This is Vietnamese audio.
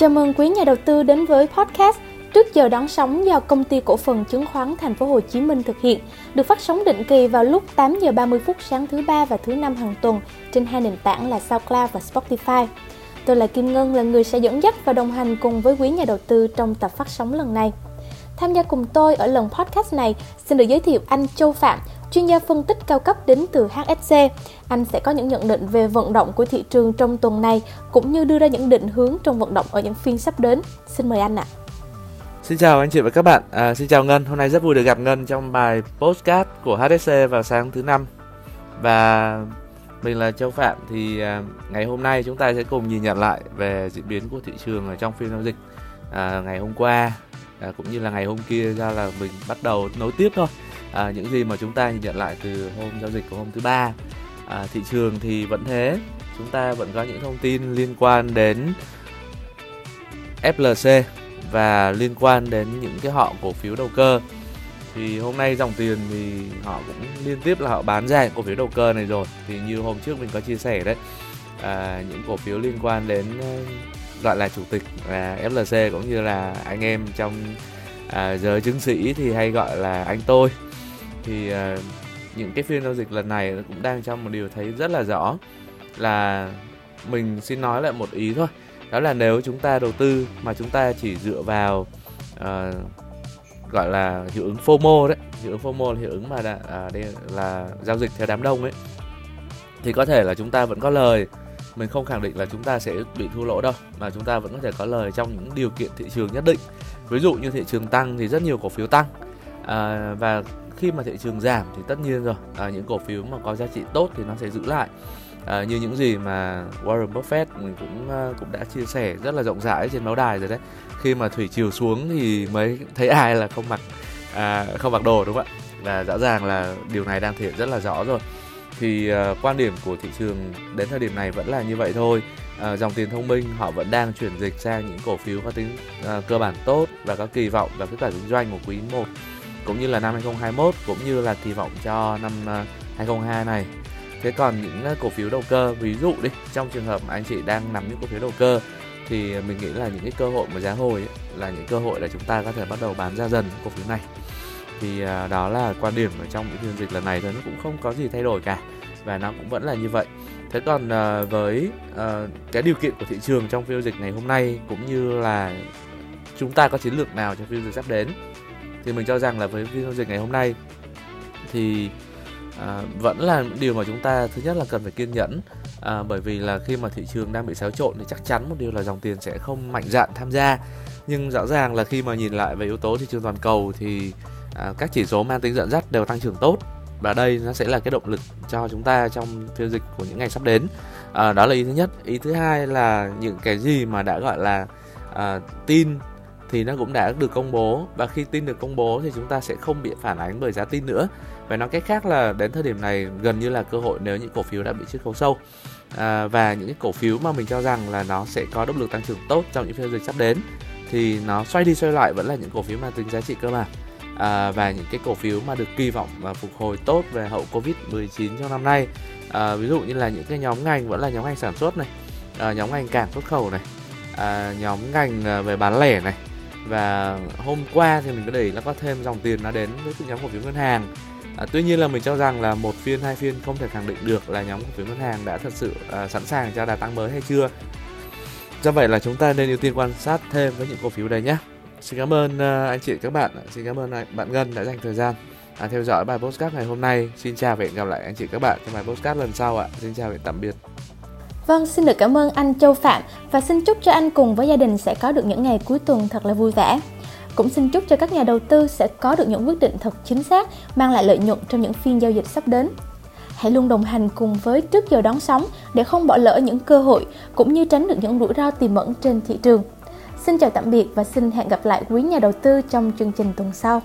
Chào mừng quý nhà đầu tư đến với podcast Trước giờ đón sóng do công ty cổ phần chứng khoán Thành phố Hồ Chí Minh thực hiện, được phát sóng định kỳ vào lúc 8 giờ 30 phút sáng thứ ba và thứ năm hàng tuần trên hai nền tảng là SoundCloud và Spotify. Tôi là Kim Ngân là người sẽ dẫn dắt và đồng hành cùng với quý nhà đầu tư trong tập phát sóng lần này. Tham gia cùng tôi ở lần podcast này, xin được giới thiệu anh Châu Phạm, chuyên gia phân tích cao cấp đến từ HSC. Anh sẽ có những nhận định về vận động của thị trường trong tuần này, cũng như đưa ra những định hướng trong vận động ở những phiên sắp đến. Xin mời anh ạ. À. Xin chào anh chị và các bạn. À, xin chào Ngân. Hôm nay rất vui được gặp Ngân trong bài postcard của HSC vào sáng thứ năm. Và mình là Châu Phạm thì à, ngày hôm nay chúng ta sẽ cùng nhìn nhận lại về diễn biến của thị trường ở trong phiên giao dịch à, ngày hôm qua à, cũng như là ngày hôm kia ra là mình bắt đầu nối tiếp thôi. À, những gì mà chúng ta nhìn nhận lại từ hôm giao dịch của hôm thứ ba. À, thị trường thì vẫn thế, chúng ta vẫn có những thông tin liên quan đến FLC và liên quan đến những cái họ cổ phiếu đầu cơ. Thì hôm nay dòng tiền thì họ cũng liên tiếp là họ bán ra cổ phiếu đầu cơ này rồi. Thì như hôm trước mình có chia sẻ đấy à, những cổ phiếu liên quan đến ờ, gọi là chủ tịch là FLC cũng như là anh em trong à, giới chứng sĩ thì hay gọi là anh tôi thì ờ, những cái phiên giao dịch lần này cũng đang trong một điều thấy rất là rõ là mình xin nói lại một ý thôi. Đó là nếu chúng ta đầu tư mà chúng ta chỉ dựa vào uh, gọi là hiệu ứng FOMO đấy hiệu ứng FOMO là hiệu ứng mà đã, à, đây là giao dịch theo đám đông ấy thì có thể là chúng ta vẫn có lời. Mình không khẳng định là chúng ta sẽ bị thua lỗ đâu mà chúng ta vẫn có thể có lời trong những điều kiện thị trường nhất định. Ví dụ như thị trường tăng thì rất nhiều cổ phiếu tăng à, và khi mà thị trường giảm thì tất nhiên rồi. À, những cổ phiếu mà có giá trị tốt thì nó sẽ giữ lại. À, như những gì mà Warren Buffett mình cũng à, cũng đã chia sẻ rất là rộng rãi trên báo đài rồi đấy. Khi mà thủy chiều xuống thì mới thấy ai là không mặc à, không mặc đồ đúng không ạ? Và rõ ràng là điều này đang thể hiện rất là rõ rồi. Thì uh, quan điểm của thị trường đến thời điểm này vẫn là như vậy thôi. Uh, dòng tiền thông minh họ vẫn đang chuyển dịch sang những cổ phiếu có tính uh, cơ bản tốt và có kỳ vọng và kết quả kinh doanh của quý 1 cũng như là năm 2021 cũng như là kỳ vọng cho năm à, 2022 này. Thế còn những à, cổ phiếu đầu cơ ví dụ đi trong trường hợp mà anh chị đang nắm những cổ phiếu đầu cơ thì mình nghĩ là những cái cơ hội mà giá hồi ấy, là những cơ hội để chúng ta có thể bắt đầu bán ra dần cổ phiếu này. Thì à, đó là quan điểm ở trong những phiên dịch lần này thôi nó cũng không có gì thay đổi cả và nó cũng vẫn là như vậy. Thế còn với cái điều kiện của thị trường trong phiên dịch ngày hôm nay cũng như là chúng ta có chiến lược nào cho phiên dịch sắp đến thì mình cho rằng là với phiên giao dịch ngày hôm nay thì à, vẫn là điều mà chúng ta thứ nhất là cần phải kiên nhẫn. À, bởi vì là khi mà thị trường đang bị xáo trộn thì chắc chắn một điều là dòng tiền sẽ không mạnh dạn tham gia. Nhưng rõ ràng là khi mà nhìn lại về yếu tố thị trường toàn cầu thì à, các chỉ số mang tính dẫn dắt đều tăng trưởng tốt. Và đây nó sẽ là cái động lực cho chúng ta trong phiên dịch của những ngày sắp đến. À, đó là ý thứ nhất. Ý thứ hai là những cái gì mà đã gọi là à, tin thì nó cũng đã được công bố. Và khi tin được công bố thì chúng ta sẽ không bị phản ánh bởi giá tin nữa. Và nói cách khác là đến thời điểm này gần như là cơ hội nếu những cổ phiếu đã bị chiết khấu sâu. À, và những cái cổ phiếu mà mình cho rằng là nó sẽ có động lực tăng trưởng tốt trong những phiên dịch sắp đến thì nó xoay đi xoay lại vẫn là những cổ phiếu mang tính giá trị cơ bản à, và những cái cổ phiếu mà được kỳ vọng và phục hồi tốt về hậu covid 19 trong năm nay. À, ví dụ như là những cái nhóm ngành vẫn là nhóm ngành sản xuất này à, nhóm ngành cảng xuất khẩu này à, nhóm ngành à, về bán lẻ này và hôm qua thì mình có để nó có thêm dòng tiền nó đến với nhóm cổ phiếu ngân hàng À, tuy nhiên là mình cho rằng là một phiên hai phiên không thể khẳng định được là nhóm cổ phiếu ngân hàng đã thật sự à, sẵn sàng cho đà tăng mới hay chưa. Do vậy là chúng ta nên ưu tiên quan sát thêm với những cổ phiếu đây nhé. Xin cảm ơn à, anh chị các bạn, xin cảm ơn bạn Ngân đã dành thời gian à, theo dõi bài postcard ngày hôm nay. Xin chào và hẹn gặp lại anh chị các bạn trong bài postcard lần sau ạ. Xin chào và tạm biệt. Vâng, xin được cảm ơn anh Châu Phạm và xin chúc cho anh cùng với gia đình sẽ có được những ngày cuối tuần thật là vui vẻ. Cũng xin chúc cho các nhà đầu tư sẽ có được những quyết định thật chính xác, mang lại lợi nhuận trong những phiên giao dịch sắp đến. Hãy luôn đồng hành cùng với trước giờ đón sóng để không bỏ lỡ những cơ hội cũng như tránh được những rủi ro tiềm ẩn trên thị trường. Xin chào tạm biệt và xin hẹn gặp lại quý nhà đầu tư trong chương trình tuần sau.